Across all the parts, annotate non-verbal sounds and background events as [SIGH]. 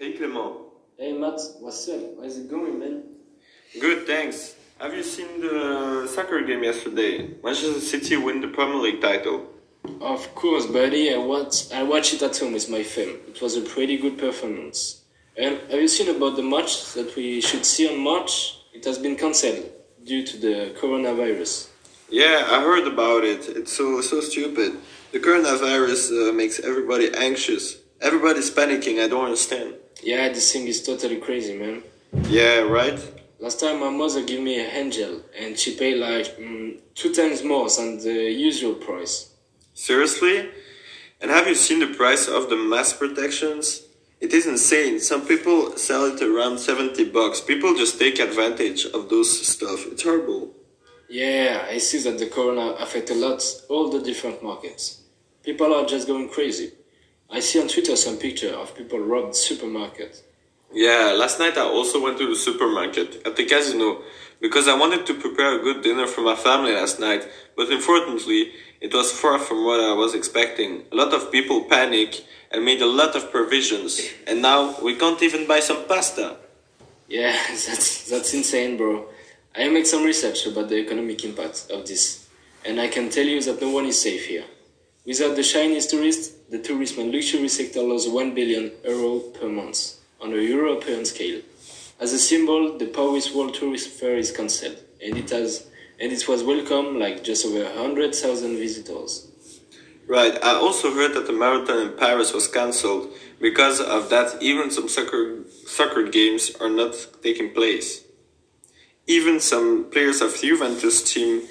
Hey Clement. Hey Matt, what's up? How's it going, man? Good, thanks. Have you seen the soccer game yesterday? Manchester City win the Premier League title. Of course, buddy. I watched I watched it at home with my fam. It was a pretty good performance. And have you seen about the match that we should see on March? It has been cancelled due to the coronavirus. Yeah, I heard about it. It's so so stupid. The coronavirus uh, makes everybody anxious. Everybody's panicking. I don't understand. Yeah, this thing is totally crazy, man. Yeah, right. Last time my mother gave me a hand gel and she paid like mm, two times more than the usual price. Seriously? And have you seen the price of the mask protections? It is insane. Some people sell it around 70 bucks. People just take advantage of those stuff. It's horrible. Yeah, I see that the corona affect a lot all the different markets. People are just going crazy. I see on Twitter some picture of people robbed supermarket. Yeah, last night I also went to the supermarket at the casino because I wanted to prepare a good dinner for my family last night, but unfortunately, it was far from what I was expecting. A lot of people panic and made a lot of provisions, and now we can't even buy some pasta. Yeah, [LAUGHS] that's that's insane, bro. I make some research about the economic impact of this, and I can tell you that no one is safe here. Without the Chinese tourists, the tourism and luxury sector lost 1 billion euro per month on a European scale. As a symbol, the Paris World Tourist Fair is cancelled, and it has and it was welcomed like just over 100,000 visitors. Right, I also heard that the marathon in Paris was cancelled. Because of that, even some soccer, soccer games are not taking place. Even some players of Juventus team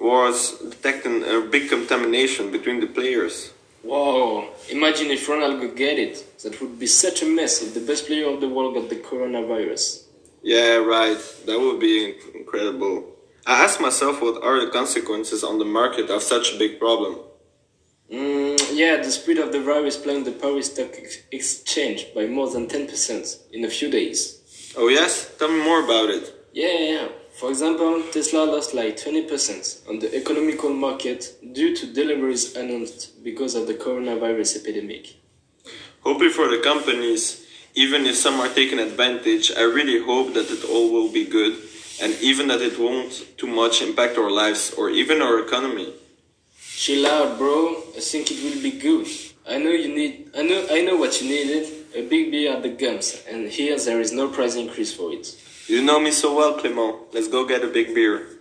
was detecting a big contamination between the players. Whoa! Imagine if Ronaldo could get it. That would be such a mess if the best player of the world got the coronavirus. Yeah, right. That would be incredible. I ask myself what are the consequences on the market of such a big problem. Mm, yeah, the spread of the virus plunged the Paris Stock Ex- Exchange by more than 10% in a few days. Oh yes? Tell me more about it. Yeah, yeah. For example, Tesla lost like 20% on the economical market due to deliveries announced because of the coronavirus epidemic. Hopefully for the companies, even if some are taking advantage, I really hope that it all will be good and even that it won't too much impact our lives or even our economy. Chill out, bro. I think it will be good. I know you need. I know. I know what you needed. A big beer at the gums, and here there is no price increase for it. You know me so well, Clement. Let's go get a big beer.